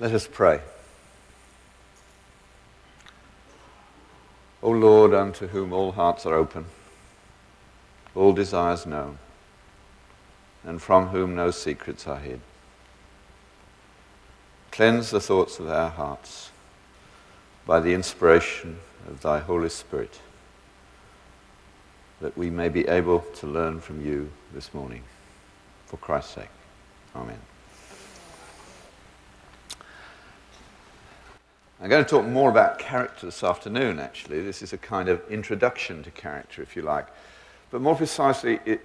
Let us pray. O Lord, unto whom all hearts are open, all desires known, and from whom no secrets are hid. Cleanse the thoughts of our hearts by the inspiration of thy Holy Spirit, that we may be able to learn from you this morning. For Christ's sake. Amen. I'm going to talk more about character this afternoon, actually. This is a kind of introduction to character, if you like. But more precisely, it,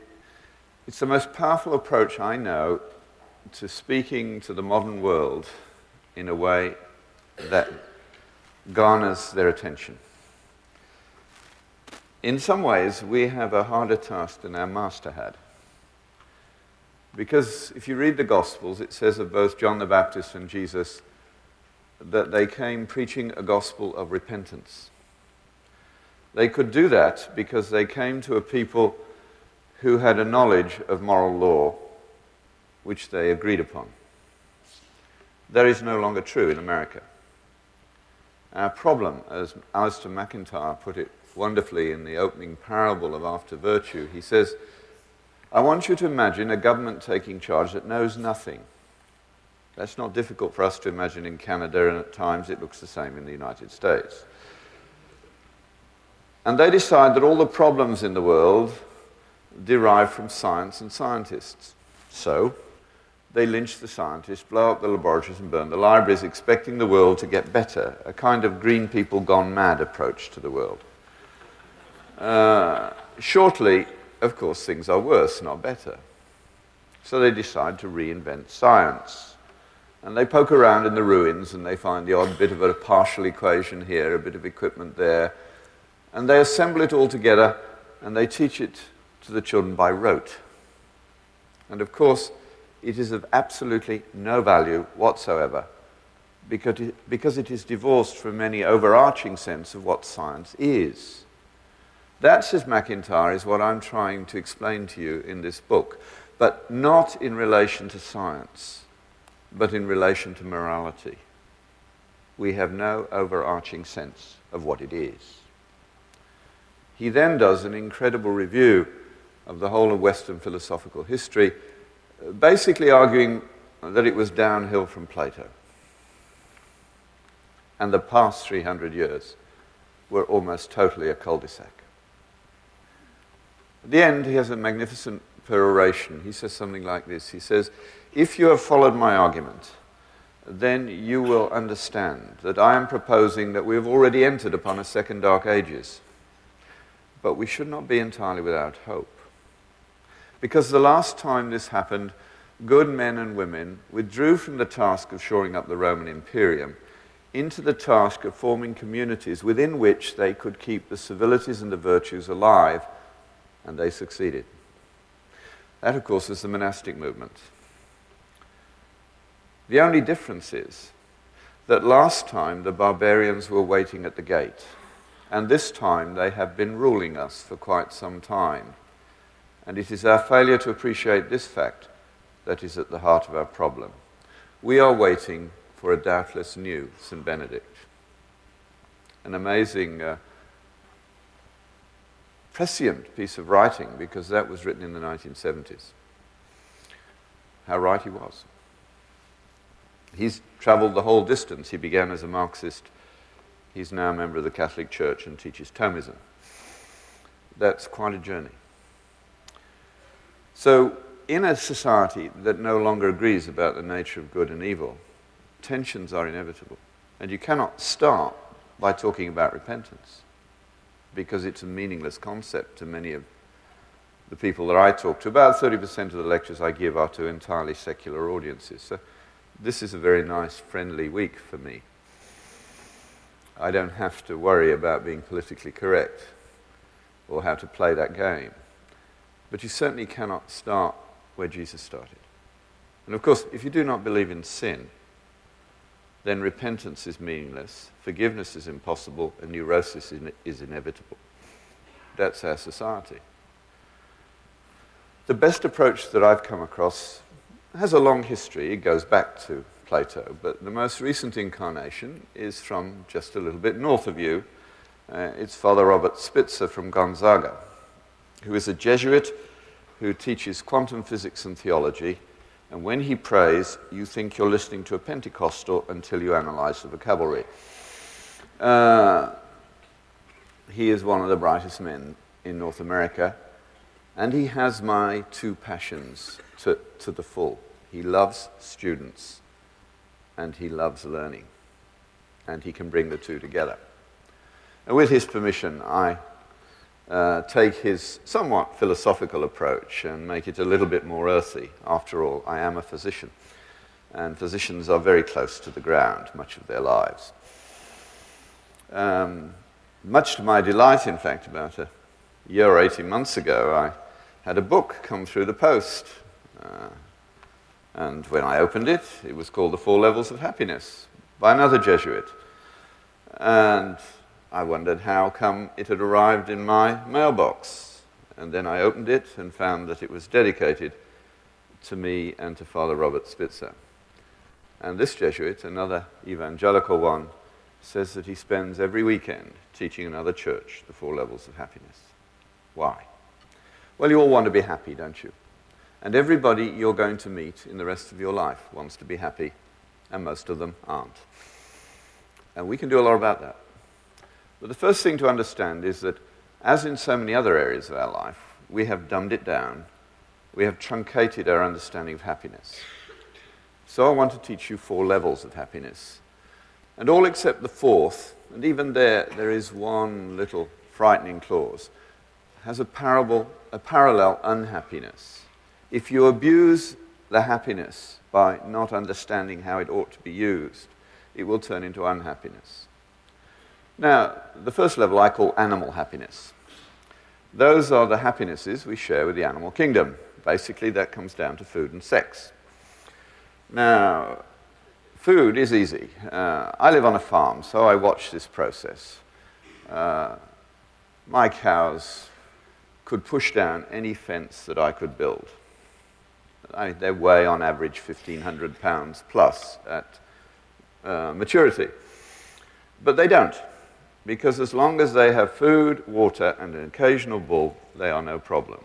it's the most powerful approach I know to speaking to the modern world in a way that garners their attention. In some ways, we have a harder task than our master had. Because if you read the Gospels, it says of both John the Baptist and Jesus that they came preaching a gospel of repentance. They could do that because they came to a people who had a knowledge of moral law which they agreed upon. That is no longer true in America. Our problem, as Alasdair MacIntyre put it wonderfully in the opening parable of After Virtue, he says, I want you to imagine a government taking charge that knows nothing. That's not difficult for us to imagine in Canada, and at times it looks the same in the United States. And they decide that all the problems in the world derive from science and scientists. So, they lynch the scientists, blow up the laboratories, and burn the libraries, expecting the world to get better, a kind of green people gone mad approach to the world. Uh, shortly, of course, things are worse, not better. So they decide to reinvent science. And they poke around in the ruins and they find the odd bit of a partial equation here, a bit of equipment there. And they assemble it all together and they teach it to the children by rote. And of course, it is of absolutely no value whatsoever because it, because it is divorced from any overarching sense of what science is. That, says MacIntyre, is what I'm trying to explain to you in this book, but not in relation to science, but in relation to morality. We have no overarching sense of what it is. He then does an incredible review of the whole of Western philosophical history basically arguing that it was downhill from Plato. And the past 300 years were almost totally a cul de sac. At the end, he has a magnificent peroration. He says something like this He says, If you have followed my argument, then you will understand that I am proposing that we have already entered upon a second dark ages. But we should not be entirely without hope. Because the last time this happened, good men and women withdrew from the task of shoring up the Roman Imperium into the task of forming communities within which they could keep the civilities and the virtues alive, and they succeeded. That, of course, is the monastic movement. The only difference is that last time the barbarians were waiting at the gate, and this time they have been ruling us for quite some time. And it is our failure to appreciate this fact that is at the heart of our problem. We are waiting for a doubtless new St. Benedict. An amazing, uh, prescient piece of writing because that was written in the 1970s. How right he was. He's traveled the whole distance. He began as a Marxist. He's now a member of the Catholic Church and teaches Thomism. That's quite a journey. So, in a society that no longer agrees about the nature of good and evil, tensions are inevitable. And you cannot start by talking about repentance because it's a meaningless concept to many of the people that I talk to. About 30% of the lectures I give are to entirely secular audiences. So this is a very nice, friendly week for me. I don't have to worry about being politically correct or how to play that game. But you certainly cannot start where Jesus started. And of course, if you do not believe in sin, then repentance is meaningless, forgiveness is impossible, and neurosis is inevitable. That's our society. The best approach that I've come across has a long history. It goes back to Plato, but the most recent incarnation is from just a little bit north of you. Uh, it's Father Robert Spitzer from Gonzaga, who is a Jesuit who teaches quantum physics and theology. And when he prays, you think you're listening to a Pentecostal until you analyze the vocabulary. Uh, he is one of the brightest men in North America, and he has my two passions to, to the full. He loves students and he loves learning, and he can bring the two together. And with his permission, I uh, take his somewhat philosophical approach and make it a little bit more earthy. After all, I am a physician, and physicians are very close to the ground much of their lives. Um, much to my delight, in fact, about a year or 18 months ago, I had a book come through the post. Uh, and when I opened it, it was called The Four Levels of Happiness by another Jesuit. And I wondered how come it had arrived in my mailbox. And then I opened it and found that it was dedicated to me and to Father Robert Spitzer. And this Jesuit, another evangelical one, says that he spends every weekend teaching another church the four levels of happiness. Why? Well, you all want to be happy, don't you? And everybody you're going to meet in the rest of your life wants to be happy, and most of them aren't. And we can do a lot about that. But the first thing to understand is that, as in so many other areas of our life, we have dumbed it down. We have truncated our understanding of happiness. So I want to teach you four levels of happiness. And all except the fourth, and even there, there is one little frightening clause, has a, parable, a parallel unhappiness. If you abuse the happiness by not understanding how it ought to be used, it will turn into unhappiness. Now, the first level I call animal happiness. Those are the happinesses we share with the animal kingdom. Basically, that comes down to food and sex. Now, food is easy. Uh, I live on a farm, so I watch this process. Uh, my cows could push down any fence that I could build. I, they weigh on average 1,500 pounds plus at uh, maturity. But they don't, because as long as they have food, water, and an occasional bull, they are no problem.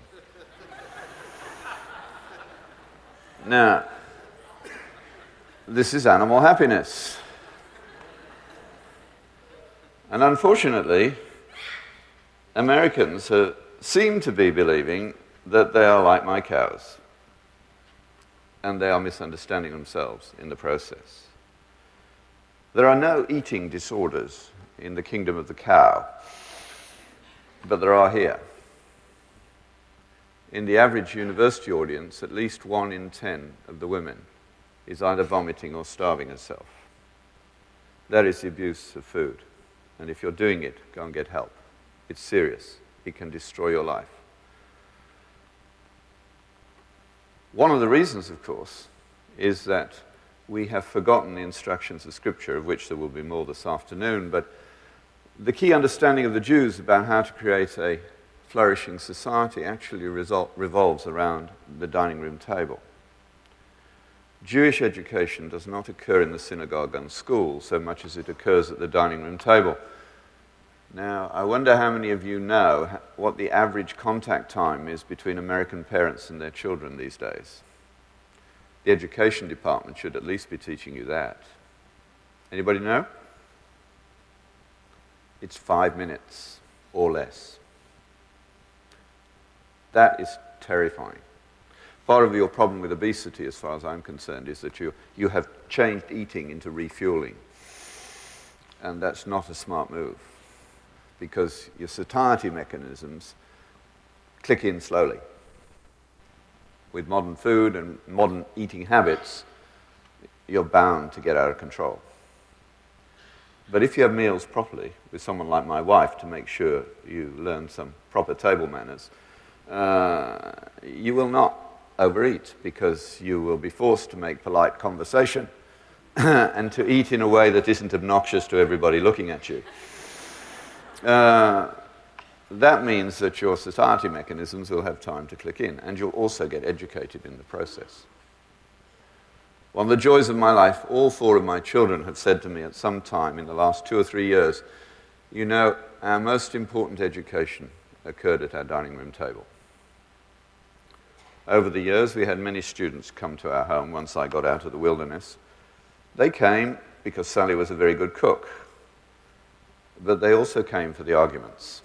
now, this is animal happiness. And unfortunately, Americans seem to be believing that they are like my cows and they are misunderstanding themselves in the process. There are no eating disorders in the kingdom of the cow, but there are here. In the average university audience, at least one in ten of the women is either vomiting or starving herself. That is the abuse of food. And if you're doing it, go and get help. It's serious, it can destroy your life. One of the reasons, of course, is that we have forgotten the instructions of Scripture, of which there will be more this afternoon. But the key understanding of the Jews about how to create a flourishing society actually result, revolves around the dining room table. Jewish education does not occur in the synagogue and school so much as it occurs at the dining room table. Now, I wonder how many of you know what the average contact time is between American parents and their children these days. The education department should at least be teaching you that. Anybody know? It's five minutes or less. That is terrifying. Part of your problem with obesity, as far as I'm concerned, is that you, you have changed eating into refueling. And that's not a smart move because your satiety mechanisms click in slowly. With modern food and modern eating habits, you're bound to get out of control. But if you have meals properly with someone like my wife to make sure you learn some proper table manners, uh, you will not overeat because you will be forced to make polite conversation and to eat in a way that isn't obnoxious to everybody looking at you. Uh, that means that your satiety mechanisms will have time to click in, and you'll also get educated in the process. One of the joys of my life, all four of my children have said to me at some time in the last two or three years, you know, our most important education occurred at our dining room table. Over the years, we had many students come to our home once I got out of the wilderness. They came because Sally was a very good cook, but they also came for the arguments.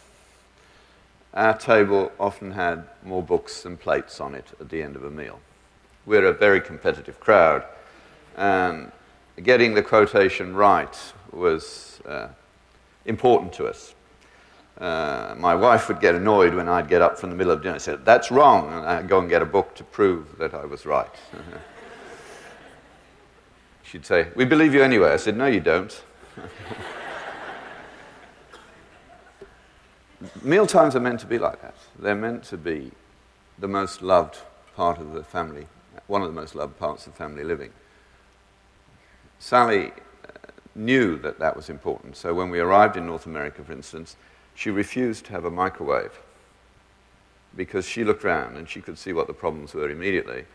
Our table often had more books than plates on it at the end of a meal. We're a very competitive crowd, and getting the quotation right was uh, important to us. Uh, my wife would get annoyed when I'd get up from the middle of dinner and say, That's wrong, and I'd go and get a book to prove that I was right. She'd say, We believe you anyway. I said, No, you don't. Meal times are meant to be like that. They're meant to be the most loved part of the family, one of the most loved parts of family living. Sally uh, knew that that was important. So when we arrived in North America, for instance, she refused to have a microwave because she looked around and she could see what the problems were immediately.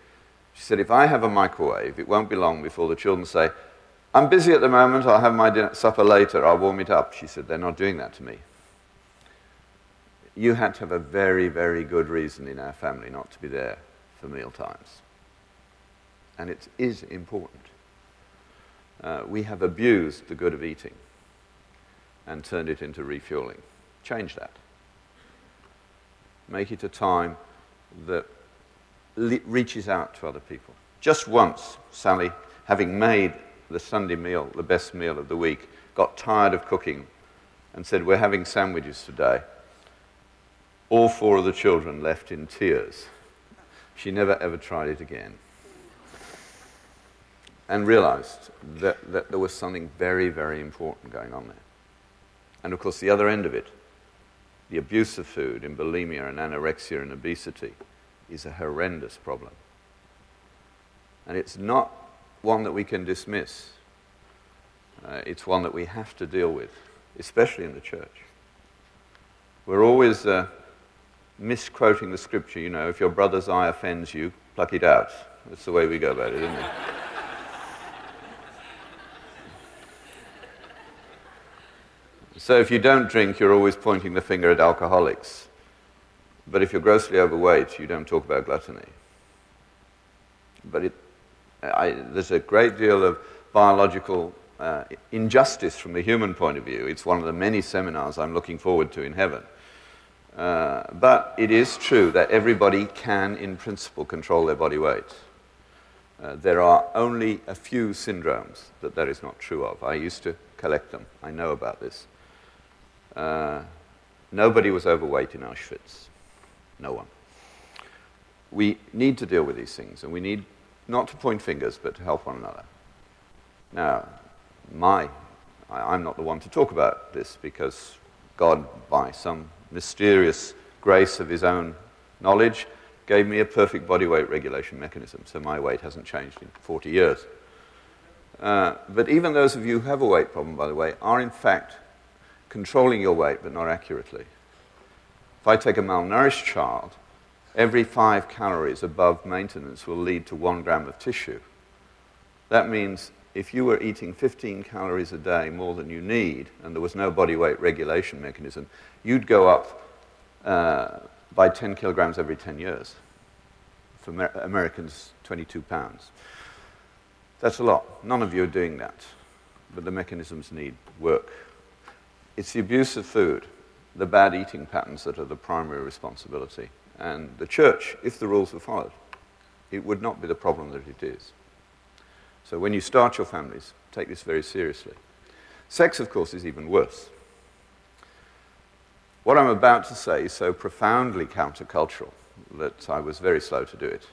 She said, If I have a microwave, it won't be long before the children say, I'm busy at the moment, I'll have my dinner, supper later, I'll warm it up. She said, They're not doing that to me. You had to have a very, very good reason in our family not to be there for meal times. And it is important. Uh, we have abused the good of eating and turned it into refueling. Change that. Make it a time that le- reaches out to other people. Just once, Sally, having made the Sunday meal the best meal of the week, got tired of cooking and said, We're having sandwiches today. All four of the children left in tears. She never ever tried it again and realized that, that there was something very, very important going on there. And of course, the other end of it, the abuse of food in bulimia and anorexia and obesity, is a horrendous problem. And it's not one that we can dismiss. Uh, it's one that we have to deal with, especially in the church. We're always uh, misquoting the scripture, you know, if your brother's eye offends you, pluck it out. That's the way we go about it, isn't it? So if you don't drink, you're always pointing the finger at alcoholics. But if you're grossly overweight, you don't talk about gluttony. But it, I, there's a great deal of biological uh, injustice from the human point of view. It's one of the many seminars I'm looking forward to in heaven. Uh, but it is true that everybody can, in principle, control their body weight. Uh, there are only a few syndromes that that is not true of. I used to collect them. I know about this. Uh, nobody was overweight in Auschwitz. No one. We need to deal with these things, and we need not to point fingers, but to help one another. Now, my, I, I'm not the one to talk about this because God, by some mysterious grace of his own knowledge, gave me a perfect body weight regulation mechanism, so my weight hasn't changed in 40 years. Uh, but even those of you who have a weight problem, by the way, are in fact controlling your weight but not accurately. If I take a malnourished child, every five calories above maintenance will lead to one gram of tissue. That means if you were eating 15 calories a day more than you need and there was no body weight regulation mechanism, you'd go up uh, by 10 kilograms every 10 years. For Amer- Americans, 22 pounds. That's a lot. None of you are doing that, but the mechanisms need work. It's the abuse of food, the bad eating patterns that are the primary responsibility. And the church, if the rules were followed, it would not be the problem that it is. So when you start your families, take this very seriously. Sex, of course, is even worse. What I'm about to say is so profoundly countercultural that I was very slow to do it.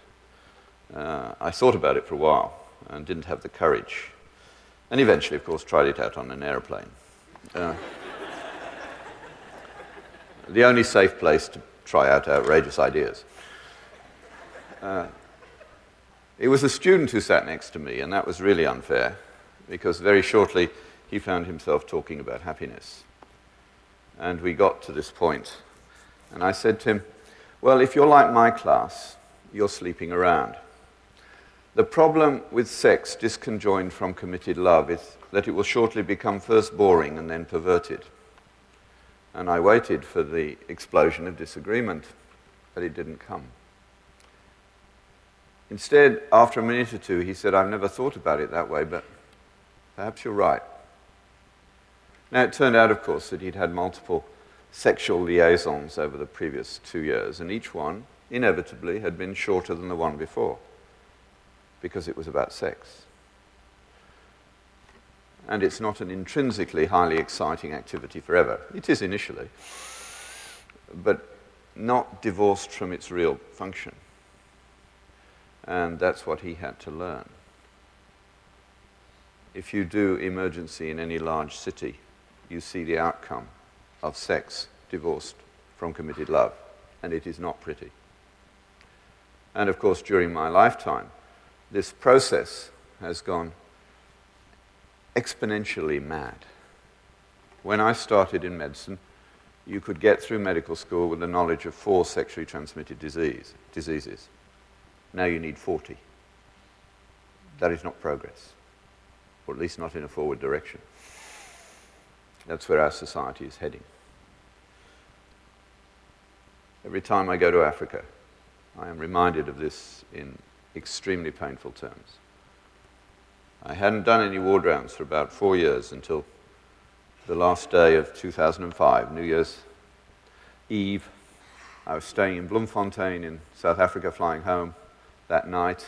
Uh, I thought about it for a while and didn't have the courage. And eventually, of course, tried it out on an aeroplane. Uh, the only safe place to try out outrageous ideas. Uh, it was a student who sat next to me, and that was really unfair, because very shortly he found himself talking about happiness. And we got to this point. and I said to him, Well, if you're like my class, you're sleeping around. The problem with sex disconjoined from committed love is that it will shortly become first boring and then perverted. And I waited for the explosion of disagreement, but it didn't come. Instead, after a minute or two, he said, I've never thought about it that way, but perhaps you're right. Now, it turned out, of course, that he'd had multiple sexual liaisons over the previous two years, and each one, inevitably, had been shorter than the one before because it was about sex. And it's not an intrinsically highly exciting activity forever. It is initially, but not divorced from its real function. And that's what he had to learn. If you do emergency in any large city, you see the outcome of sex divorced from committed love, and it is not pretty. And of course, during my lifetime, this process has gone exponentially mad. When I started in medicine, you could get through medical school with the knowledge of four sexually transmitted disease, diseases. Now you need 40. That is not progress, or at least not in a forward direction. That's where our society is heading. Every time I go to Africa, I am reminded of this in extremely painful terms. I hadn't done any ward rounds for about four years until the last day of 2005, New Year's Eve. I was staying in Bloemfontein in South Africa, flying home that night,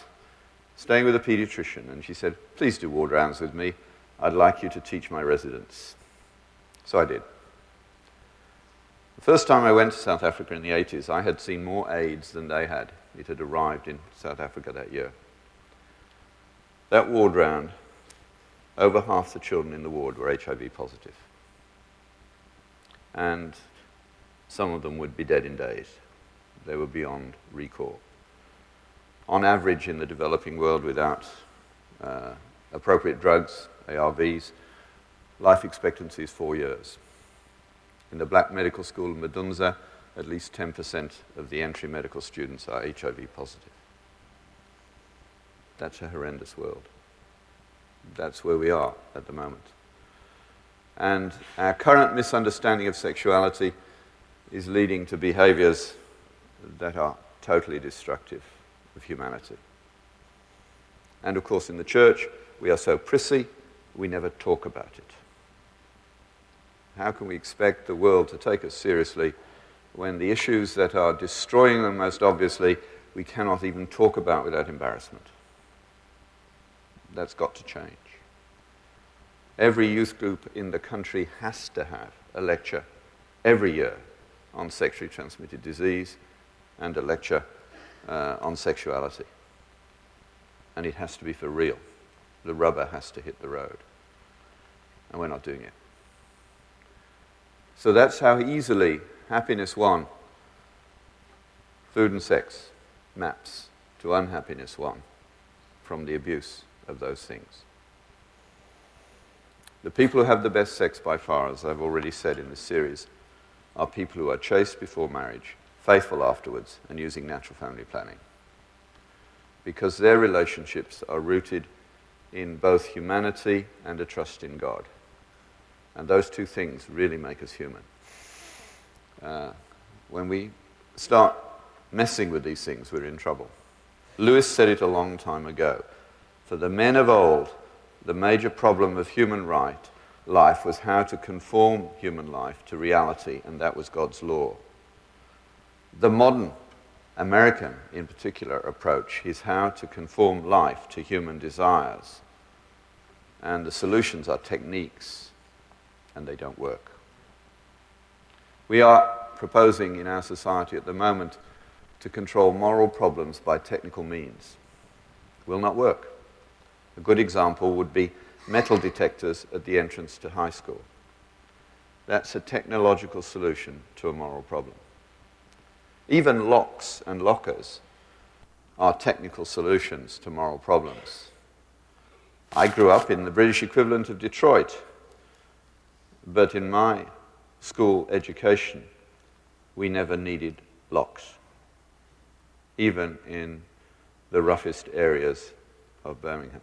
staying with a pediatrician, and she said, Please do ward rounds with me. I'd like you to teach my residents. So I did. The first time I went to South Africa in the 80s, I had seen more AIDS than they had. It had arrived in South Africa that year. That ward round, over half the children in the ward were HIV positive. And some of them would be dead in days. They were beyond recall. On average, in the developing world, without uh, appropriate drugs, ARVs, life expectancy is four years. In the black medical school in Medunsa, at least 10% of the entry medical students are HIV positive. That's a horrendous world. That's where we are at the moment. And our current misunderstanding of sexuality is leading to behaviors that are totally destructive of humanity. And of course, in the church, we are so prissy, we never talk about it. How can we expect the world to take us seriously when the issues that are destroying them most obviously we cannot even talk about without embarrassment? That's got to change. Every youth group in the country has to have a lecture every year on sexually transmitted disease and a lecture uh, on sexuality. And it has to be for real. The rubber has to hit the road. And we're not doing it. So that's how easily happiness one, food and sex, maps to unhappiness one from the abuse of those things. The people who have the best sex by far, as I've already said in this series, are people who are chaste before marriage, faithful afterwards, and using natural family planning. Because their relationships are rooted in both humanity and a trust in God. And those two things really make us human. Uh, when we start messing with these things, we're in trouble. Lewis said it a long time ago. For the men of old, the major problem of human right life was how to conform human life to reality, and that was God's law. The modern American, in particular, approach is how to conform life to human desires. And the solutions are techniques and they don't work. We are proposing in our society at the moment to control moral problems by technical means. Will not work. A good example would be metal detectors at the entrance to high school. That's a technological solution to a moral problem. Even locks and lockers are technical solutions to moral problems. I grew up in the British equivalent of Detroit, but in my school education, we never needed locks, even in the roughest areas of Birmingham.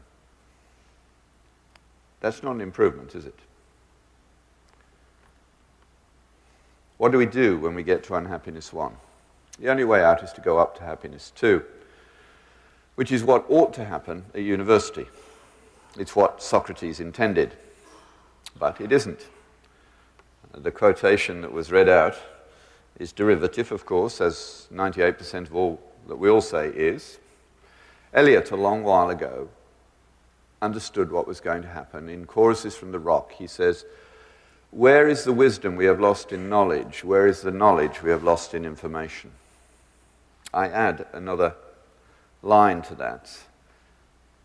That's not an improvement, is it? What do we do when we get to unhappiness one? The only way out is to go up to happiness two, which is what ought to happen at university. It's what Socrates intended, but it isn't. The quotation that was read out is derivative, of course, as 98% of all that we all say is. Eliot, a long while ago, understood what was going to happen. In Choruses from the Rock, he says, Where is the wisdom we have lost in knowledge? Where is the knowledge we have lost in information? I add another line to that.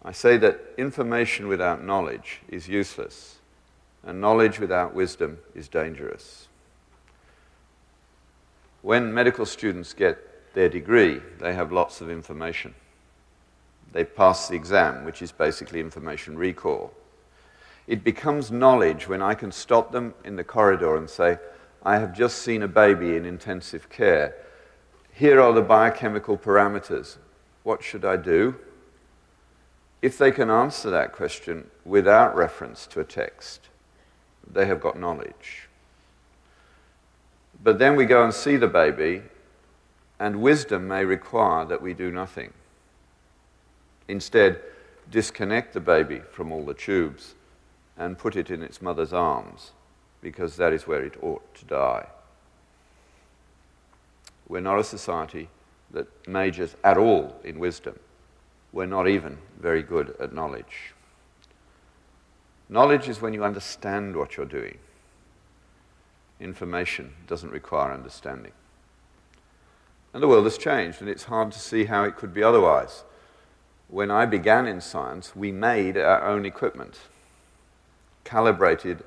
I say that information without knowledge is useless, and knowledge without wisdom is dangerous. When medical students get their degree, they have lots of information. They pass the exam, which is basically information recall. It becomes knowledge when I can stop them in the corridor and say, I have just seen a baby in intensive care. Here are the biochemical parameters. What should I do? If they can answer that question without reference to a text, they have got knowledge. But then we go and see the baby, and wisdom may require that we do nothing. Instead, disconnect the baby from all the tubes and put it in its mother's arms, because that is where it ought to die. We're not a society that majors at all in wisdom we're not even very good at knowledge. Knowledge is when you understand what you're doing. Information doesn't require understanding. And the world has changed, and it's hard to see how it could be otherwise. When I began in science, we made our own equipment, calibrated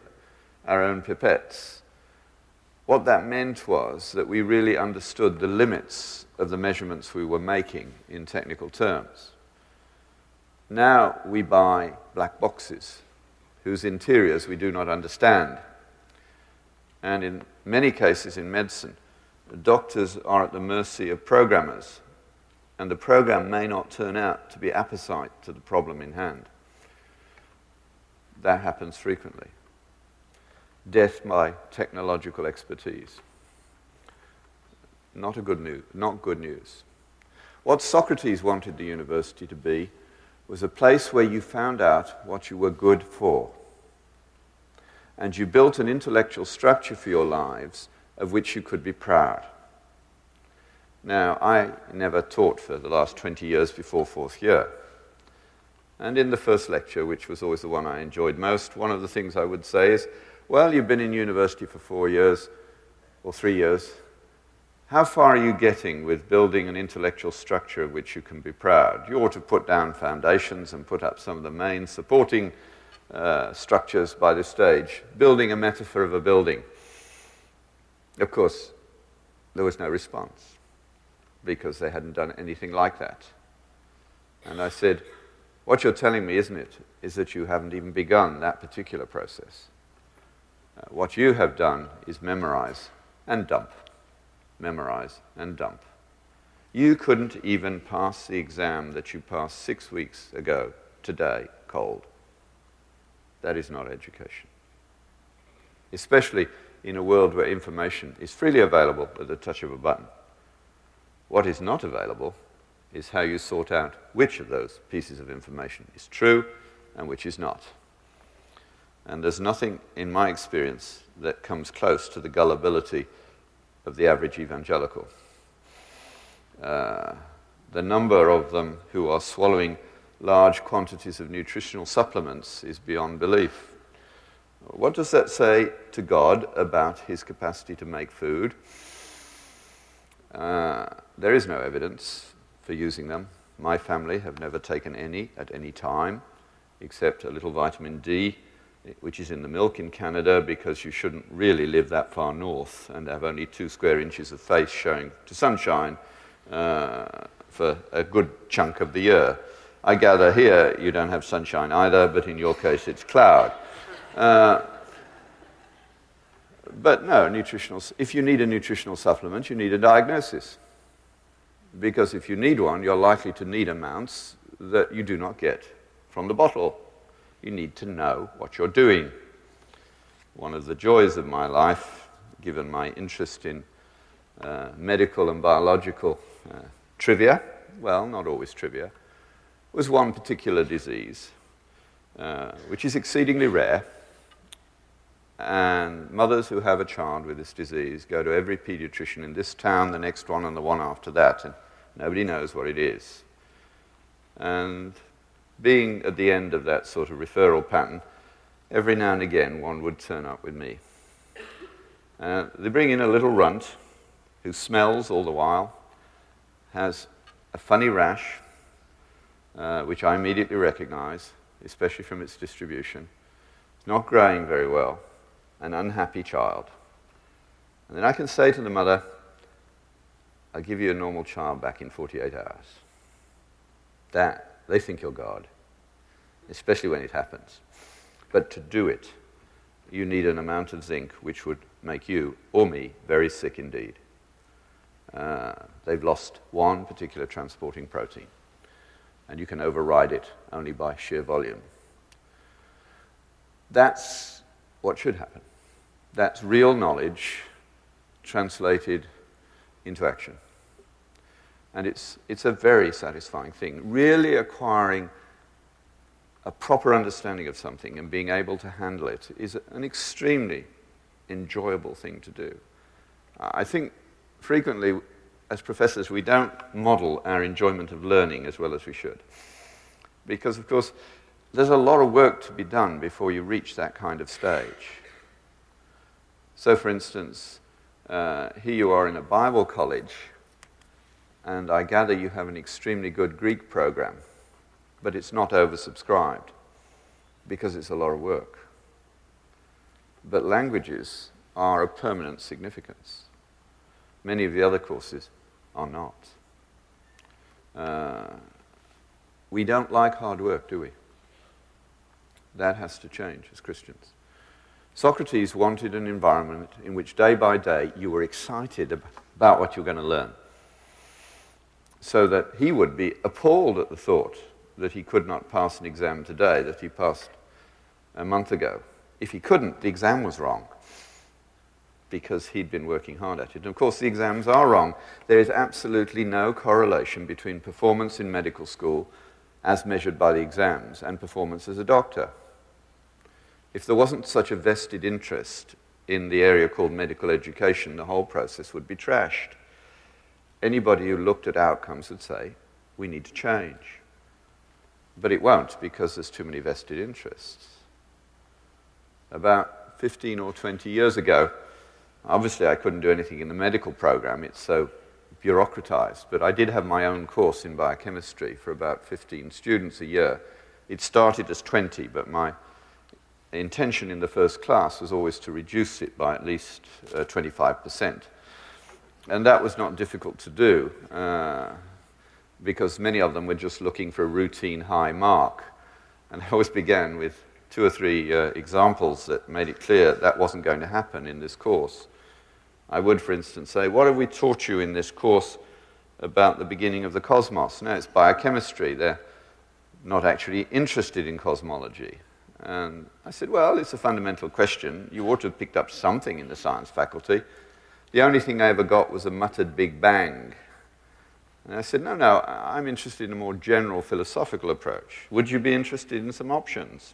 our own pipettes. What that meant was that we really understood the limits of the measurements we were making in technical terms. Now we buy black boxes whose interiors we do not understand. And in many cases in medicine, doctors are at the mercy of programmers, and the program may not turn out to be apposite to the problem in hand. That happens frequently. Death by technological expertise. Not, a good news, not good news. What Socrates wanted the university to be was a place where you found out what you were good for. And you built an intellectual structure for your lives of which you could be proud. Now, I never taught for the last 20 years before fourth year. And in the first lecture, which was always the one I enjoyed most, one of the things I would say is, well, you've been in university for four years or three years. How far are you getting with building an intellectual structure of which you can be proud? You ought to put down foundations and put up some of the main supporting uh, structures by this stage, building a metaphor of a building. Of course, there was no response because they hadn't done anything like that. And I said, What you're telling me, isn't it, is that you haven't even begun that particular process. Uh, what you have done is memorize and dump memorize, and dump. You couldn't even pass the exam that you passed six weeks ago, today, cold. That is not education. Especially in a world where information is freely available at the touch of a button. What is not available is how you sort out which of those pieces of information is true and which is not. And there's nothing in my experience that comes close to the gullibility of the average evangelical. Uh, the number of them who are swallowing large quantities of nutritional supplements is beyond belief. What does that say to God about his capacity to make food? Uh, there is no evidence for using them. My family have never taken any at any time, except a little vitamin D which is in the milk in Canada because you shouldn't really live that far north and have only two square inches of face showing to sunshine uh, for a good chunk of the year. I gather here you don't have sunshine either, but in your case it's cloud. Uh, but no, nutritional, if you need a nutritional supplement, you need a diagnosis. Because if you need one, you're likely to need amounts that you do not get from the bottle. You need to know what you're doing. One of the joys of my life, given my interest in uh, medical and biological uh, trivia, well, not always trivia, was one particular disease, uh, which is exceedingly rare. And mothers who have a child with this disease go to every pediatrician in this town, the next one, and the one after that, and nobody knows what it is. And being at the end of that sort of referral pattern, every now and again one would turn up with me. Uh, they bring in a little runt who smells all the while, has a funny rash, uh, which I immediately recognize, especially from its distribution. It's not growing very well, an unhappy child. And then I can say to the mother, I'll give you a normal child back in 48 hours. That, they think you're God, especially when it happens. But to do it, you need an amount of zinc which would make you or me very sick indeed. Uh, they've lost one particular transporting protein, and you can override it only by sheer volume. That's what should happen. That's real knowledge translated into action. And it's, it's a very satisfying thing. Really acquiring a proper understanding of something and being able to handle it is an extremely enjoyable thing to do. I think frequently, as professors, we don't model our enjoyment of learning as well as we should. Because, of course, there's a lot of work to be done before you reach that kind of stage. So, for instance, uh, here you are in a Bible college, and I gather you have an extremely good Greek program, but it's not oversubscribed because it's a lot of work. But languages are of permanent significance. Many of the other courses are not. Uh, we don't like hard work, do we? That has to change as Christians. Socrates wanted an environment in which day by day you were excited about what you're going to learn, so that he would be appalled at the thought that he could not pass an exam today that he passed a month ago. If he couldn't, the exam was wrong because he'd been working hard at it. And of course, the exams are wrong. There is absolutely no correlation between performance in medical school, as measured by the exams, and performance as a doctor. If there wasn't such a vested interest in the area called medical education, the whole process would be trashed. Anybody who looked at outcomes would say, we need to change. But it won't because there's too many vested interests. About 15 or 20 years ago, Obviously, I couldn't do anything in the medical program, it's so bureaucratized, but I did have my own course in biochemistry for about 15 students a year. It started as 20, but my intention in the first class was always to reduce it by at least uh, 25%. And that was not difficult to do uh, because many of them were just looking for a routine high mark. And I always began with two or three uh, examples that made it clear that wasn't going to happen in this course. I would, for instance, say, What have we taught you in this course about the beginning of the cosmos? No, it's biochemistry. They're not actually interested in cosmology. And I said, Well, it's a fundamental question. You ought to have picked up something in the science faculty. The only thing I ever got was a muttered Big Bang. And I said, No, no, I'm interested in a more general philosophical approach. Would you be interested in some options?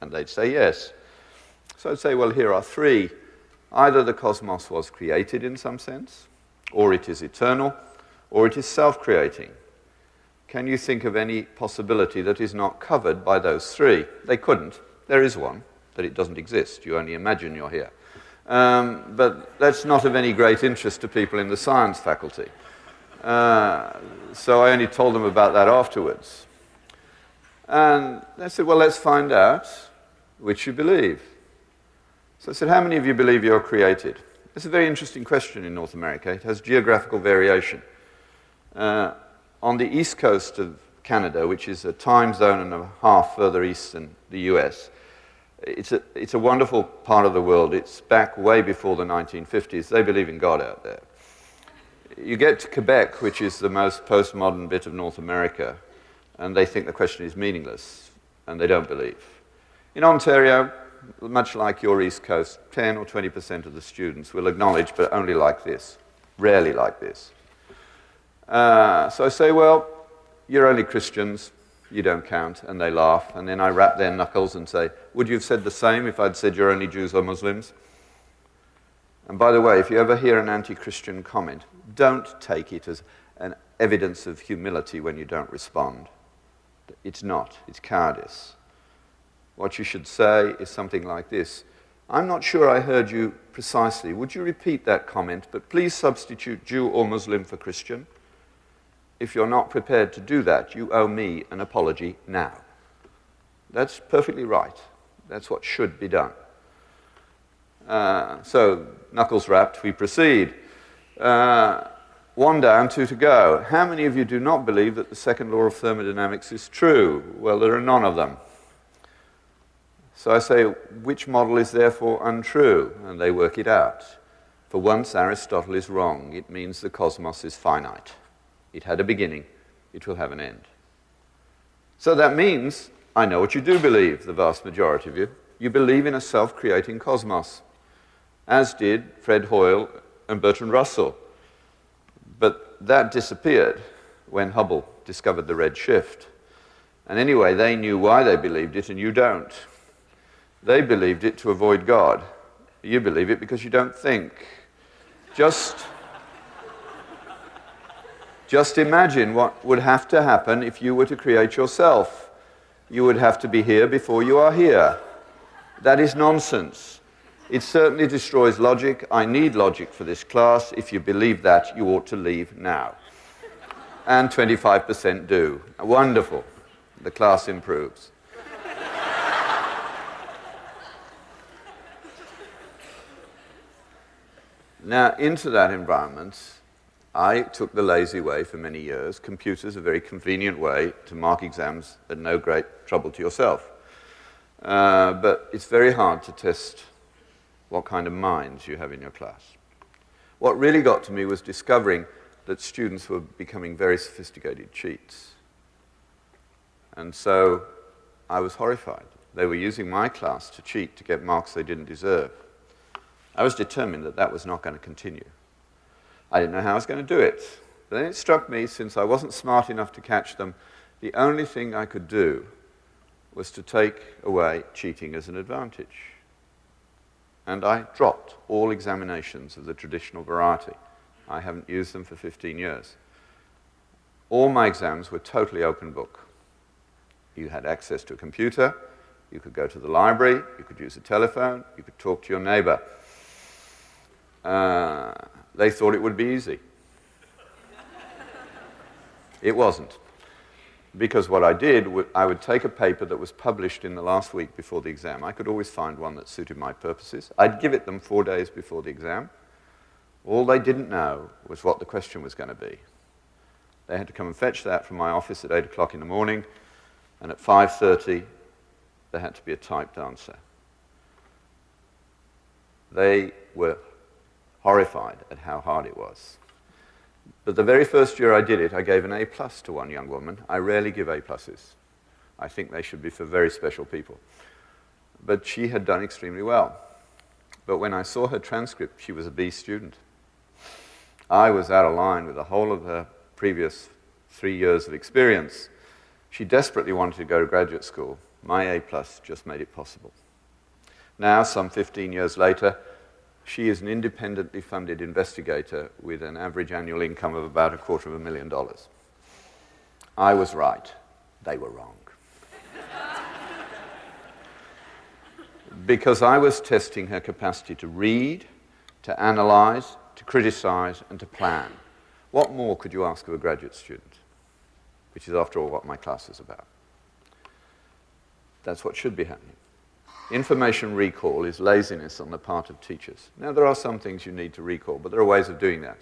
And they'd say yes. So I'd say, Well, here are three. Either the cosmos was created in some sense, or it is eternal, or it is self creating. Can you think of any possibility that is not covered by those three? They couldn't. There is one, that it doesn't exist. You only imagine you're here. Um, but that's not of any great interest to people in the science faculty. Uh, so I only told them about that afterwards. And they said, well, let's find out which you believe. So I said, How many of you believe you're created? It's a very interesting question in North America. It has geographical variation. Uh, on the east coast of Canada, which is a time zone and a half further east than the US, it's a, it's a wonderful part of the world. It's back way before the 1950s. They believe in God out there. You get to Quebec, which is the most postmodern bit of North America, and they think the question is meaningless. and they don't believe. In Ontario, much like your East Coast, 10 or 20% of the students will acknowledge, but only like this, rarely like this. Uh, so I say, well, you're only Christians, you don't count, and they laugh. And then I rap their knuckles and say, would you have said the same if I'd said you're only Jews or Muslims? And by the way, if you ever hear an anti Christian comment, don't take it as an evidence of humility when you don't respond. It's not, it's cowardice. What you should say is something like this I'm not sure I heard you precisely. Would you repeat that comment? But please substitute Jew or Muslim for Christian. If you're not prepared to do that, you owe me an apology now. That's perfectly right. That's what should be done. Uh, so, knuckles rapped, we proceed. Uh, one down, two to go. How many of you do not believe that the second law of thermodynamics is true? Well, there are none of them. So I say, which model is therefore untrue? And they work it out. For once, Aristotle is wrong. It means the cosmos is finite. It had a beginning, it will have an end. So that means I know what you do believe, the vast majority of you. You believe in a self creating cosmos, as did Fred Hoyle and Bertrand Russell. But that disappeared when Hubble discovered the red shift. And anyway, they knew why they believed it, and you don't. They believed it to avoid God. You believe it because you don't think. Just, just imagine what would have to happen if you were to create yourself. You would have to be here before you are here. That is nonsense. It certainly destroys logic. I need logic for this class. If you believe that, you ought to leave now. And 25% do. Wonderful. The class improves. Now, into that environment, I took the lazy way for many years. Computers, are a very convenient way to mark exams at no great trouble to yourself. Uh, but it's very hard to test what kind of minds you have in your class. What really got to me was discovering that students were becoming very sophisticated cheats. And so I was horrified. They were using my class to cheat to get marks they didn't deserve. I was determined that that was not going to continue. I didn't know how I was going to do it. But then it struck me, since I wasn't smart enough to catch them, the only thing I could do was to take away cheating as an advantage. And I dropped all examinations of the traditional variety. I haven't used them for 15 years. All my exams were totally open book. You had access to a computer, you could go to the library, you could use a telephone, you could talk to your neighbor. Uh, they thought it would be easy. it wasn't. Because what I did, I would take a paper that was published in the last week before the exam. I could always find one that suited my purposes. I'd give it them four days before the exam. All they didn't know was what the question was going to be. They had to come and fetch that from my office at 8 o'clock in the morning, and at 5.30, there had to be a typed answer. They were horrified at how hard it was. But the very first year I did it, I gave an A plus to one young woman. I rarely give A pluses. I think they should be for very special people. But she had done extremely well. But when I saw her transcript, she was a B student. I was out of line with the whole of her previous three years of experience. She desperately wanted to go to graduate school. My A plus just made it possible. Now, some 15 years later, she is an independently funded investigator with an average annual income of about a quarter of a million dollars. I was right. They were wrong. because I was testing her capacity to read, to analyze, to criticize, and to plan. What more could you ask of a graduate student? Which is, after all, what my class is about. That's what should be happening. Information recall is laziness on the part of teachers. Now, there are some things you need to recall, but there are ways of doing that.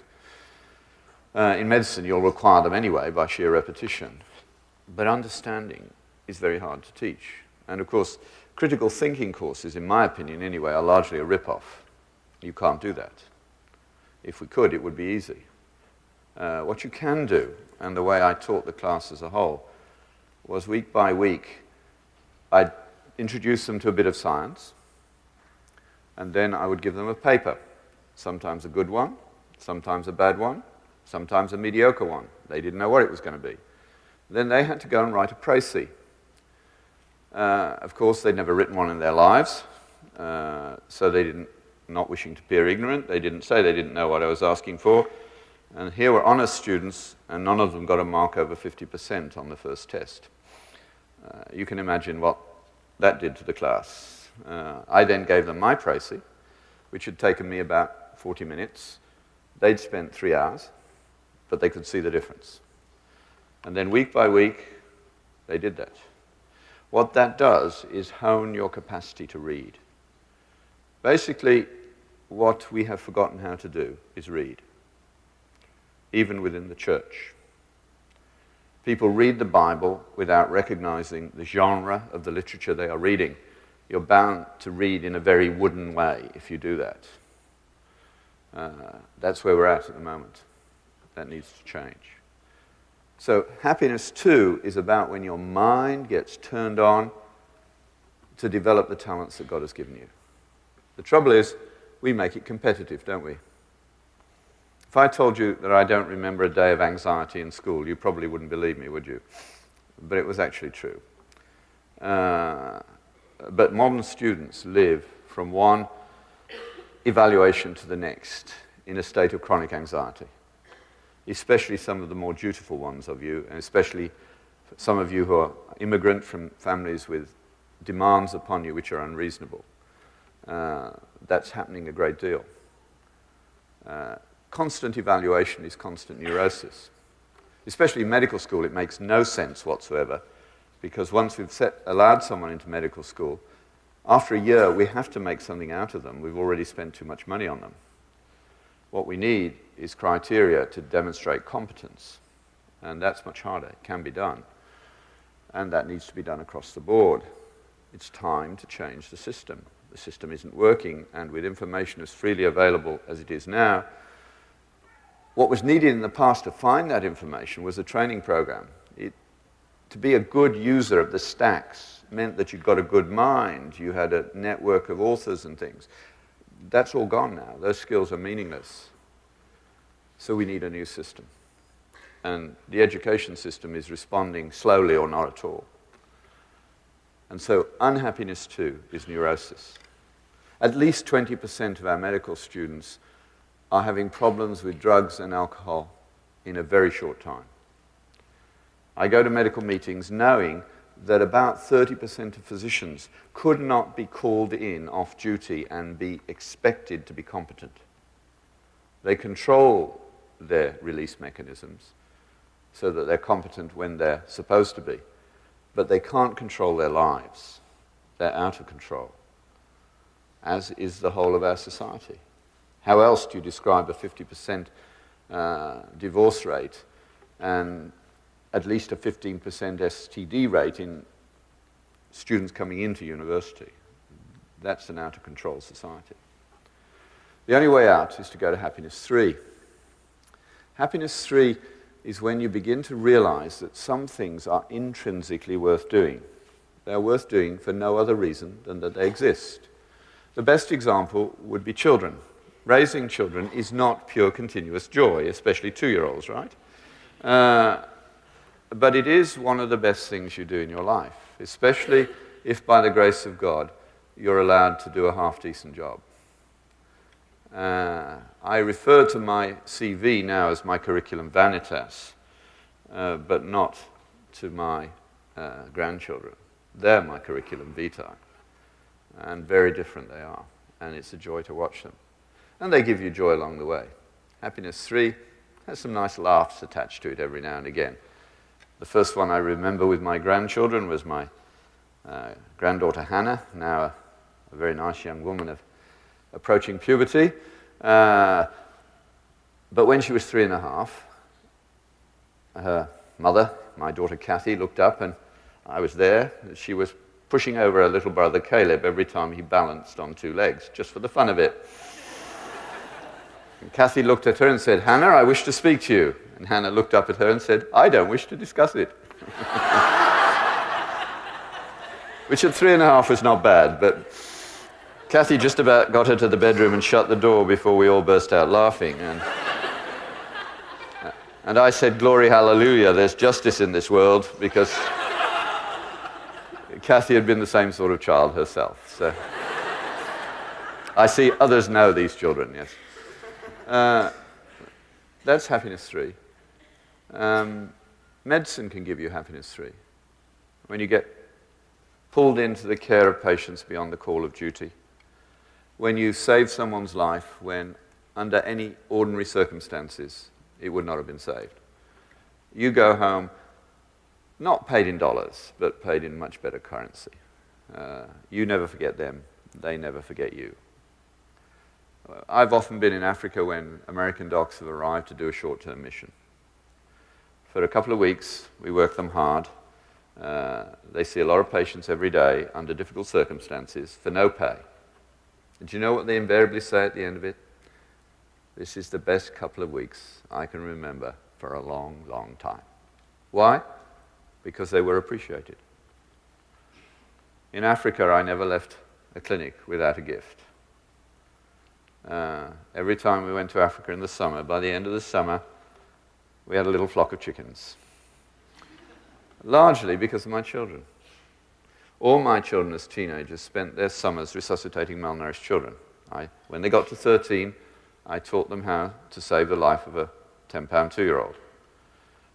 Uh, in medicine, you'll require them anyway by sheer repetition. But understanding is very hard to teach. And of course, critical thinking courses, in my opinion anyway, are largely a rip-off. You can't do that. If we could, it would be easy. Uh, what you can do, and the way I taught the class as a whole, was week by week I'd introduce them to a bit of science, and then I would give them a paper, sometimes a good one, sometimes a bad one, sometimes a mediocre one. They didn't know what it was going to be. Then they had to go and write a précis. Uh, of course, they'd never written one in their lives, uh, so they didn't, not wishing to appear ignorant, they didn't say they didn't know what I was asking for. And here were honest students, and none of them got a mark over 50% on the first test. Uh, you can imagine what that did to the class. Uh, I then gave them my précis, which had taken me about 40 minutes. They'd spent three hours, but they could see the difference. And then week by week, they did that. What that does is hone your capacity to read. Basically, what we have forgotten how to do is read, even within the church. People read the Bible without recognizing the genre of the literature they are reading. You're bound to read in a very wooden way if you do that. Uh, that's where we're at at the moment. That needs to change. So, happiness two is about when your mind gets turned on to develop the talents that God has given you. The trouble is, we make it competitive, don't we? If I told you that I don't remember a day of anxiety in school, you probably wouldn't believe me, would you? But it was actually true. Uh, but modern students live from one evaluation to the next in a state of chronic anxiety, especially some of the more dutiful ones of you, and especially some of you who are immigrant from families with demands upon you which are unreasonable. Uh, that's happening a great deal. Uh, constant evaluation is constant neurosis. Especially in medical school, it makes no sense whatsoever because once we've set, allowed someone into medical school, after a year, we have to make something out of them. We've already spent too much money on them. What we need is criteria to demonstrate competence, and that's much harder. It can be done, and that needs to be done across the board. It's time to change the system. The system isn't working, and with information as freely available as it is now, what was needed in the past to find that information was a training program. It, to be a good user of the stacks meant that you'd got a good mind, you had a network of authors and things. That's all gone now. Those skills are meaningless. So we need a new system. And the education system is responding slowly or not at all. And so unhappiness two is neurosis. At least 20% of our medical students are having problems with drugs and alcohol in a very short time. I go to medical meetings knowing that about 30% of physicians could not be called in off duty and be expected to be competent. They control their release mechanisms so that they're competent when they're supposed to be, but they can't control their lives. They're out of control, as is the whole of our society. How else do you describe a 50% uh, divorce rate and at least a 15% STD rate in students coming into university? That's an out of control society. The only way out is to go to happiness three. Happiness three is when you begin to realize that some things are intrinsically worth doing. They're worth doing for no other reason than that they exist. The best example would be children raising children is not pure continuous joy, especially two year olds, right? Uh, but it is one of the best things you do in your life, especially if by the grace of God you're allowed to do a half decent job. Uh, I refer to my CV now as my curriculum vanitas, uh, but not to my uh, grandchildren. They're my curriculum vitae, and very different they are, and it's a joy to watch them and they give you joy along the way. Happiness three has some nice laughs attached to it every now and again. The first one I remember with my grandchildren was my uh, granddaughter Hannah, now a, a, very nice young woman of approaching puberty. Uh, but when she was three and a half, her mother, my daughter Kathy, looked up and I was there. She was pushing over her little brother Caleb every time he balanced on two legs, just for the fun of it. And Kathy looked at her and said, Hannah, I wish to speak to you. And Hannah looked up at her and said, I don't wish to discuss it. which at three and a half was not bad, but Kathy just about got her to the bedroom and shut the door before we all burst out laughing. And, and I said, Glory, hallelujah, there's justice in this world, because Kathy had been the same sort of child herself. So I see others know these children, yes. Uh, that's happiness three. Um, medicine can give you happiness three. When you get pulled into the care of patients beyond the call of duty, when you save someone's life when, under any ordinary circumstances, it would not have been saved. You go home, not paid in dollars, but paid in much better currency. Uh, you never forget them, they never forget you. I've often been in Africa when American docs have arrived to do a short term mission. For a couple of weeks, we work them hard. Uh, they see a lot of patients every day under difficult circumstances for no pay. And do you know what they invariably say at the end of it? This is the best couple of weeks I can remember for a long, long time. Why? Because they were appreciated. In Africa, I never left a clinic without a gift. Uh, every time we went to Africa in the summer, by the end of the summer, we had a little flock of chickens. Largely because of my children. All my children as teenagers spent their summers resuscitating malnourished children. I, when they got to 13, I taught them how to save the life of a 10 pound two year old.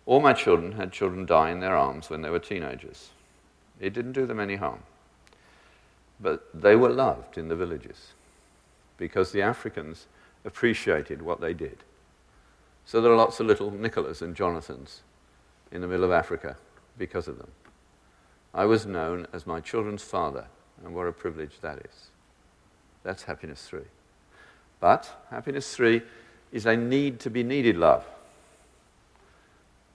All my children had children die in their arms when they were teenagers. It didn't do them any harm. But they were loved in the villages because the Africans appreciated what they did. So there are lots of little Nicholas and Jonathans in the middle of Africa because of them. I was known as my children's father, and what a privilege that is. That's happiness three. But happiness three is a need to be needed love.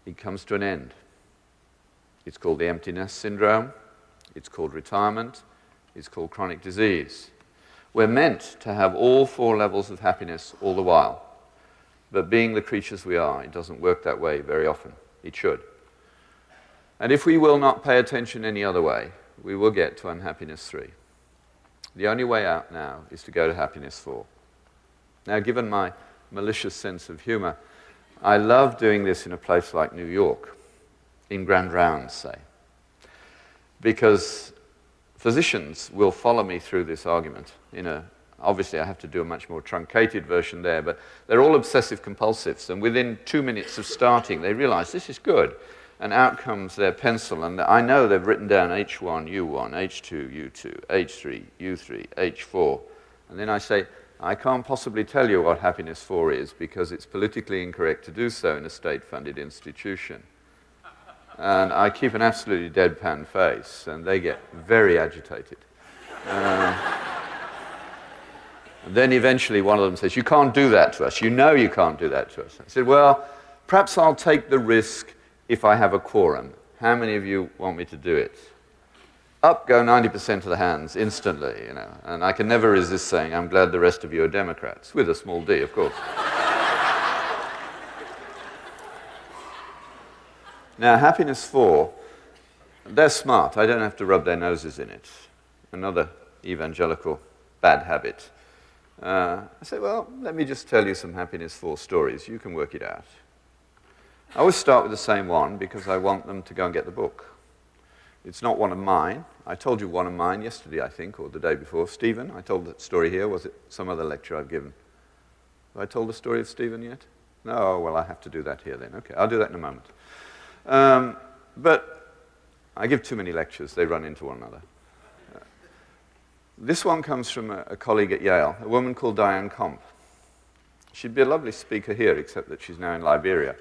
It comes to an end. It's called the emptiness syndrome, it's called retirement, it's called chronic disease. We're meant to have all four levels of happiness all the while. But being the creatures we are, it doesn't work that way very often. It should. And if we will not pay attention any other way, we will get to unhappiness three. The only way out now is to go to happiness four. Now, given my malicious sense of humor, I love doing this in a place like New York, in grand rounds, say, because physicians will follow me through this argument obviously I have to do a much more truncated version there, but they're all obsessive compulsives, and within two minutes of starting, they realize this is good and out comes their pencil, and I know they've written down H1, U1, H2, U2, H3, U3, H4. And then I say, I can't possibly tell you what happiness 4 is because it's politically incorrect to do so in a state funded institution. And I keep an absolutely deadpan face, and they get very agitated. Uh, then eventually one of them says, You can't do that to us. You know you can't do that to us. I said, Well, perhaps I'll take the risk if I have a quorum. How many of you want me to do it? Up go 90% of the hands instantly, you know. And I can never resist saying, I'm glad the rest of you are Democrats, with a small d, of course. Now, happiness four, they're smart. I don't have to rub their noses in it. Another evangelical bad habit. Uh, I say, well, let me just tell you some happiness four stories. You can work it out. I always start with the same one because I want them to go and get the book. It's not one of mine. I told you one of mine yesterday, I think, or the day before. Stephen, I told that story here. Was it some other lecture I've given? Have I told the story of Stephen yet? No, well, I have to do that here then. Okay, I'll do that in a moment. Um, but I give too many lectures, they run into one another. Uh, this one comes from a, a colleague at Yale, a woman called Diane Komp. She'd be a lovely speaker here, except that she's now in Liberia.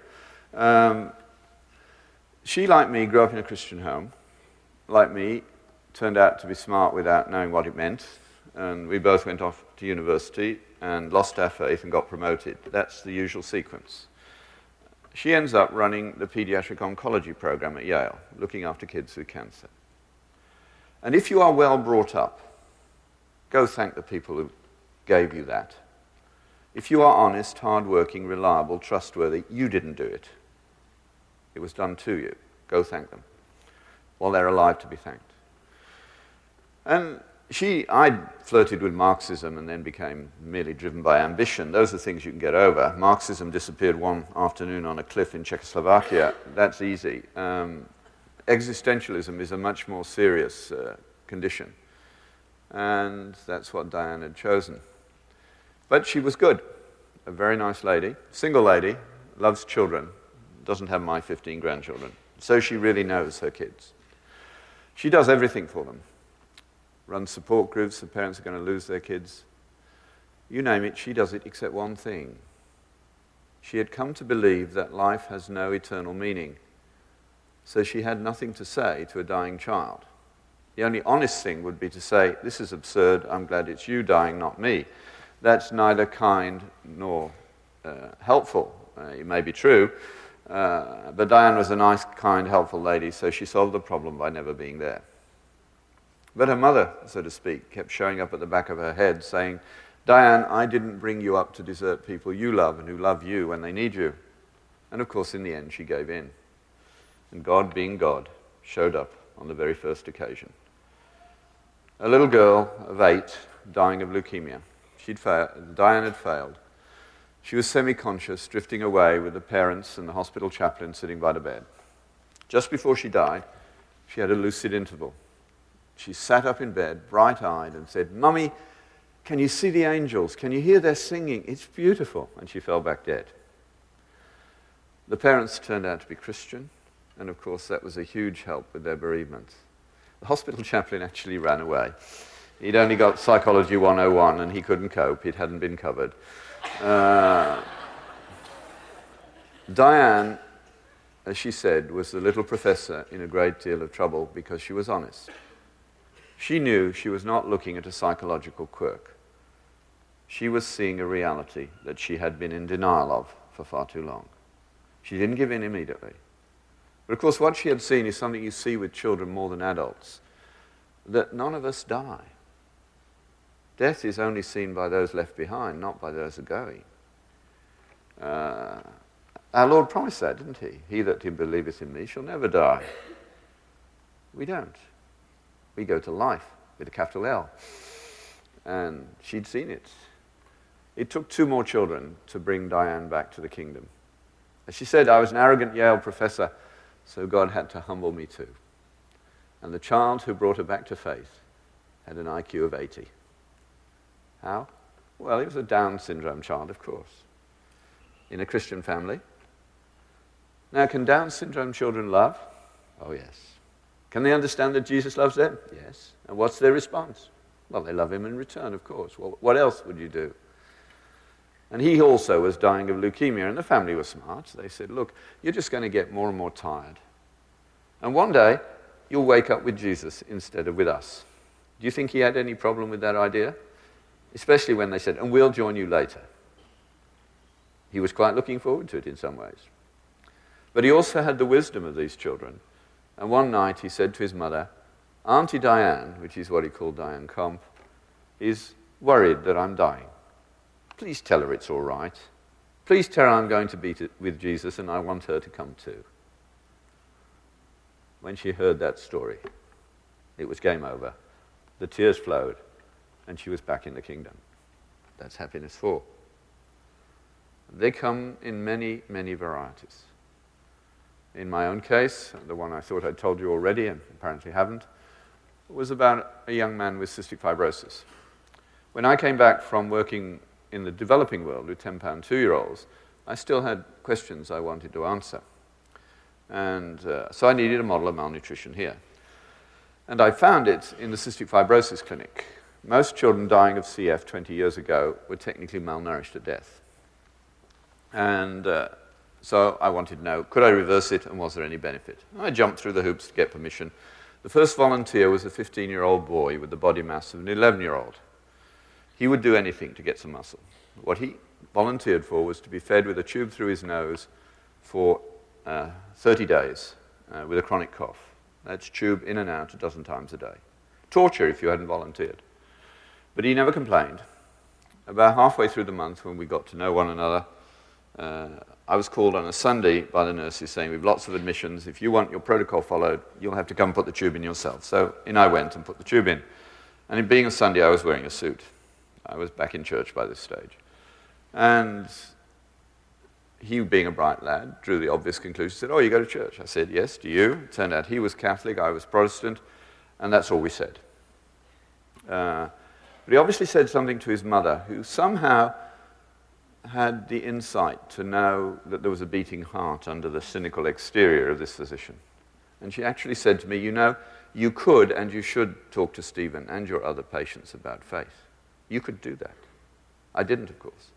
Um, she, like me, grew up in a Christian home. Like me, turned out to be smart without knowing what it meant. And we both went off to university and lost our faith and got promoted. That's the usual sequence. She ends up running the pediatric oncology program at Yale, looking after kids with cancer. And if you are well brought up, go thank the people who gave you that. If you are honest, hardworking, reliable, trustworthy, you didn't do it. It was done to you. Go thank them while they're alive to be thanked. And she, I flirted with Marxism and then became merely driven by ambition. Those are things you can get over. Marxism disappeared one afternoon on a cliff in Czechoslovakia. That's easy. Um, existentialism is a much more serious uh, condition. And that's what Diane had chosen. But she was good, a very nice lady, single lady, loves children, doesn't have my 15 grandchildren. So she really knows her kids. She does everything for them runs support groups, the parents are going to lose their kids. You name it, she does it except one thing. She had come to believe that life has no eternal meaning. So she had nothing to say to a dying child. The only honest thing would be to say, This is absurd, I'm glad it's you dying, not me. That's neither kind nor uh, helpful. Uh, it may be true, uh, but Diane was a nice, kind, helpful lady, so she solved the problem by never being there. But her mother, so to speak, kept showing up at the back of her head saying, Diane, I didn't bring you up to desert people you love and who love you when they need you. And of course, in the end, she gave in. And God, being God, showed up on the very first occasion. A little girl of eight dying of leukemia. She'd failed, Diane had failed. She was semi conscious, drifting away with the parents and the hospital chaplain sitting by the bed. Just before she died, she had a lucid interval she sat up in bed, bright eyed, and said, Mummy, can you see the angels? Can you hear their singing? It's beautiful. And she fell back dead. The parents turned out to be Christian, and of course, that was a huge help with their bereavement. The hospital chaplain actually ran away. He'd only got Psychology 101 and he couldn't cope, it hadn't been covered. Uh, Diane, as she said, was the little professor in a great deal of trouble because she was honest. She knew she was not looking at a psychological quirk. She was seeing a reality that she had been in denial of for far too long. She didn't give in immediately. But of course, what she had seen is something you see with children more than adults that none of us die. Death is only seen by those left behind, not by those who are going. Uh, our Lord promised that, didn't he? He that believeth in me shall never die. We don't we go to life with a capital L. And she'd seen it. It took two more children to bring Diane back to the kingdom. As she said, I was an arrogant Yale professor, so God had to humble me too. And the child who brought her back to faith had an IQ of 80. How? Well, he was a Down syndrome child, of course, in a Christian family. Now, can Down syndrome children love? Oh, yes. Can they understand that Jesus loves them? Yes. And what's their response? Well, they love him in return, of course. Well, what else would you do? And he also was dying of leukemia, and the family were smart. They said, Look, you're just going to get more and more tired. And one day, you'll wake up with Jesus instead of with us. Do you think he had any problem with that idea? Especially when they said, And we'll join you later. He was quite looking forward to it in some ways. But he also had the wisdom of these children and one night he said to his mother, Auntie Diane, which is what he called Diane Komp, is worried that I'm dying. Please tell her it's all right. Please tell her I'm going to be to, with Jesus and I want her to come too. When she heard that story, it was game over. The tears flowed and she was back in the kingdom. That's happiness four. They come in many, many varieties. In my own case, the one I thought I'd told you already and apparently haven't, was about a young man with cystic fibrosis. When I came back from working in the developing world with 10 pound two year olds, I still had questions I wanted to answer. And uh, so I needed a model of malnutrition here. And I found it in the cystic fibrosis clinic. Most children dying of CF 20 years ago were technically malnourished to death. And uh, so I wanted to know, could I reverse it and was there any benefit? I jumped through the hoops to get permission. The first volunteer was a 15 year old boy with the body mass of an 11 year old. He would do anything to get some muscle. What he volunteered for was to be fed with a tube through his nose for uh, 30 days uh, with a chronic cough. That's tube in and out a dozen times a day. Torture if you hadn't volunteered. But he never complained. About halfway through the month, when we got to know one another, uh, I was called on a Sunday by the nurses saying, We've lots of admissions. If you want your protocol followed, you'll have to come put the tube in yourself. So in I went and put the tube in. And in being a Sunday, I was wearing a suit. I was back in church by this stage. And he, being a bright lad, drew the obvious conclusion. Said, Oh, you go to church? I said, Yes. Do you? It turned out he was Catholic, I was Protestant, and that's all we said. Uh, but he obviously said something to his mother, who somehow had the insight to know that there was a beating heart under the cynical exterior of this physician. And she actually said to me, You know, you could and you should talk to Stephen and your other patients about faith. You could do that. I didn't, of course.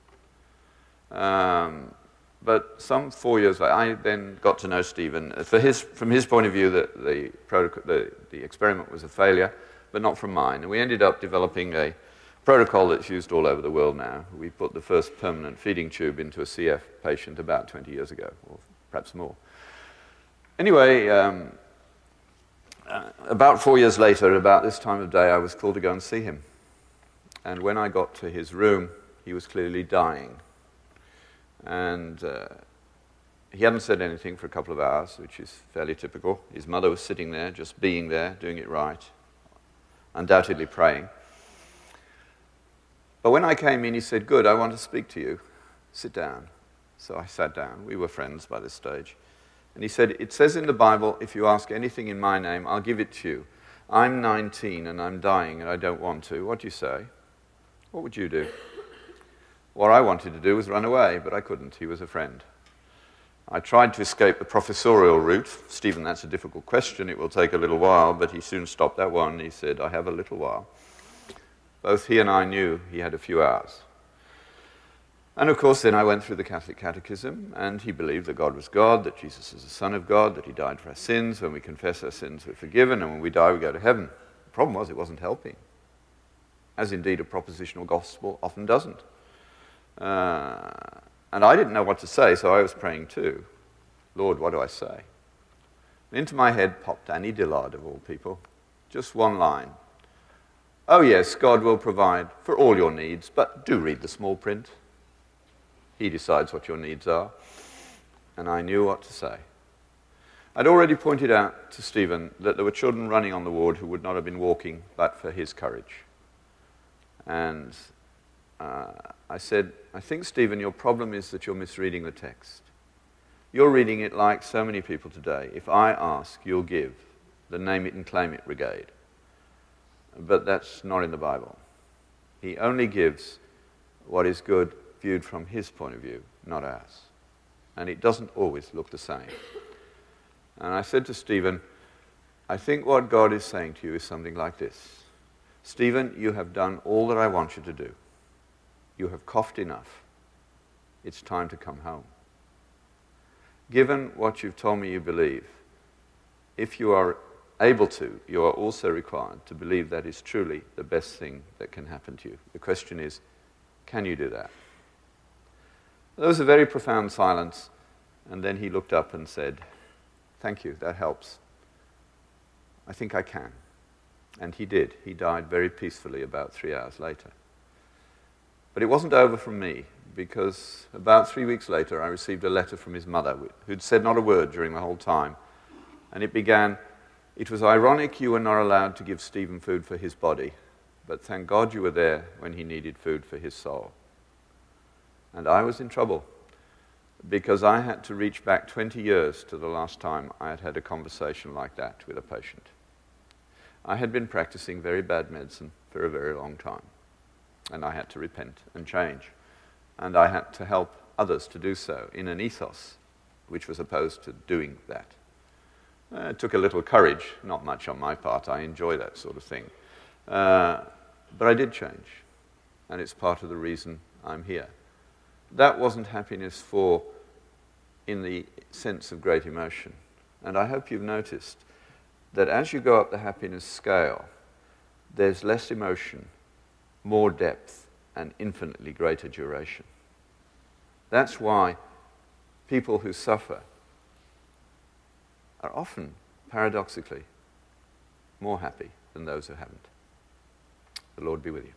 Um, but some four years later, I then got to know Stephen. For his, from his point of view, the, the, the, the experiment was a failure, but not from mine. And we ended up developing a protocol that's used all over the world now. We put the first permanent feeding tube into a CF patient about 20 years ago, or perhaps more. Anyway, um, uh, about four years later, about this time of day, I was called to go and see him. And when I got to his room, he was clearly dying. And uh, he hadn't said anything for a couple of hours, which is fairly typical. His mother was sitting there, just being there, doing it right, undoubtedly praying. But when I came in, he said, Good, I want to speak to you. Sit down. So I sat down. We were friends by this stage. And he said, It says in the Bible, if you ask anything in my name, I'll give it to you. I'm 19 and I'm dying and I don't want to. What do you say? What would you do? What I wanted to do was run away, but I couldn't. He was a friend. I tried to escape the professorial route. Stephen, that's a difficult question. It will take a little while, but he soon stopped that one. He said, I have a little while. Both he and I knew he had a few hours. And of course, then I went through the Catholic Catechism, and he believed that God was God, that Jesus is the Son of God, that he died for our sins. When we confess our sins, we're forgiven, and when we die, we go to heaven. The problem was, it wasn't helping, as indeed a propositional gospel often doesn't. Uh, and I didn't know what to say, so I was praying too. Lord, what do I say? And into my head popped Annie Dillard, of all people. Just one line. Oh, yes, God will provide for all your needs, but do read the small print. He decides what your needs are. And I knew what to say. I'd already pointed out to Stephen that there were children running on the ward who would not have been walking but for his courage. And uh, I said, I think, Stephen, your problem is that you're misreading the text. You're reading it like so many people today. If I ask, you'll give the name it and claim it brigade. But that's not in the Bible. He only gives what is good viewed from his point of view, not ours. And it doesn't always look the same. And I said to Stephen, I think what God is saying to you is something like this Stephen, you have done all that I want you to do. You have coughed enough. It's time to come home. Given what you've told me you believe, if you are able to, you are also required to believe that is truly the best thing that can happen to you. The question is, can you do that? There was a very profound silence, and then he looked up and said, Thank you, that helps. I think I can. And he did. He died very peacefully about three hours later. But it wasn't over from me, because about three weeks later, I received a letter from his mother, who'd said not a word during the whole time. And it began It was ironic you were not allowed to give Stephen food for his body, but thank God you were there when he needed food for his soul. And I was in trouble because I had to reach back 20 years to the last time I had had a conversation like that with a patient. I had been practicing very bad medicine for a very long time and I had to repent and change. And I had to help others to do so in an ethos which was opposed to doing that. Uh, it took a little courage, not much on my part. I enjoy that sort of thing. Uh, but I did change, and it's part of the reason I'm here. That wasn't happiness four in the sense of great emotion. And I hope you've noticed that as you go up the happiness scale, there's less emotion more depth, and infinitely greater duration. That's why people who suffer are often, paradoxically, more happy than those who haven't. The Lord be with you.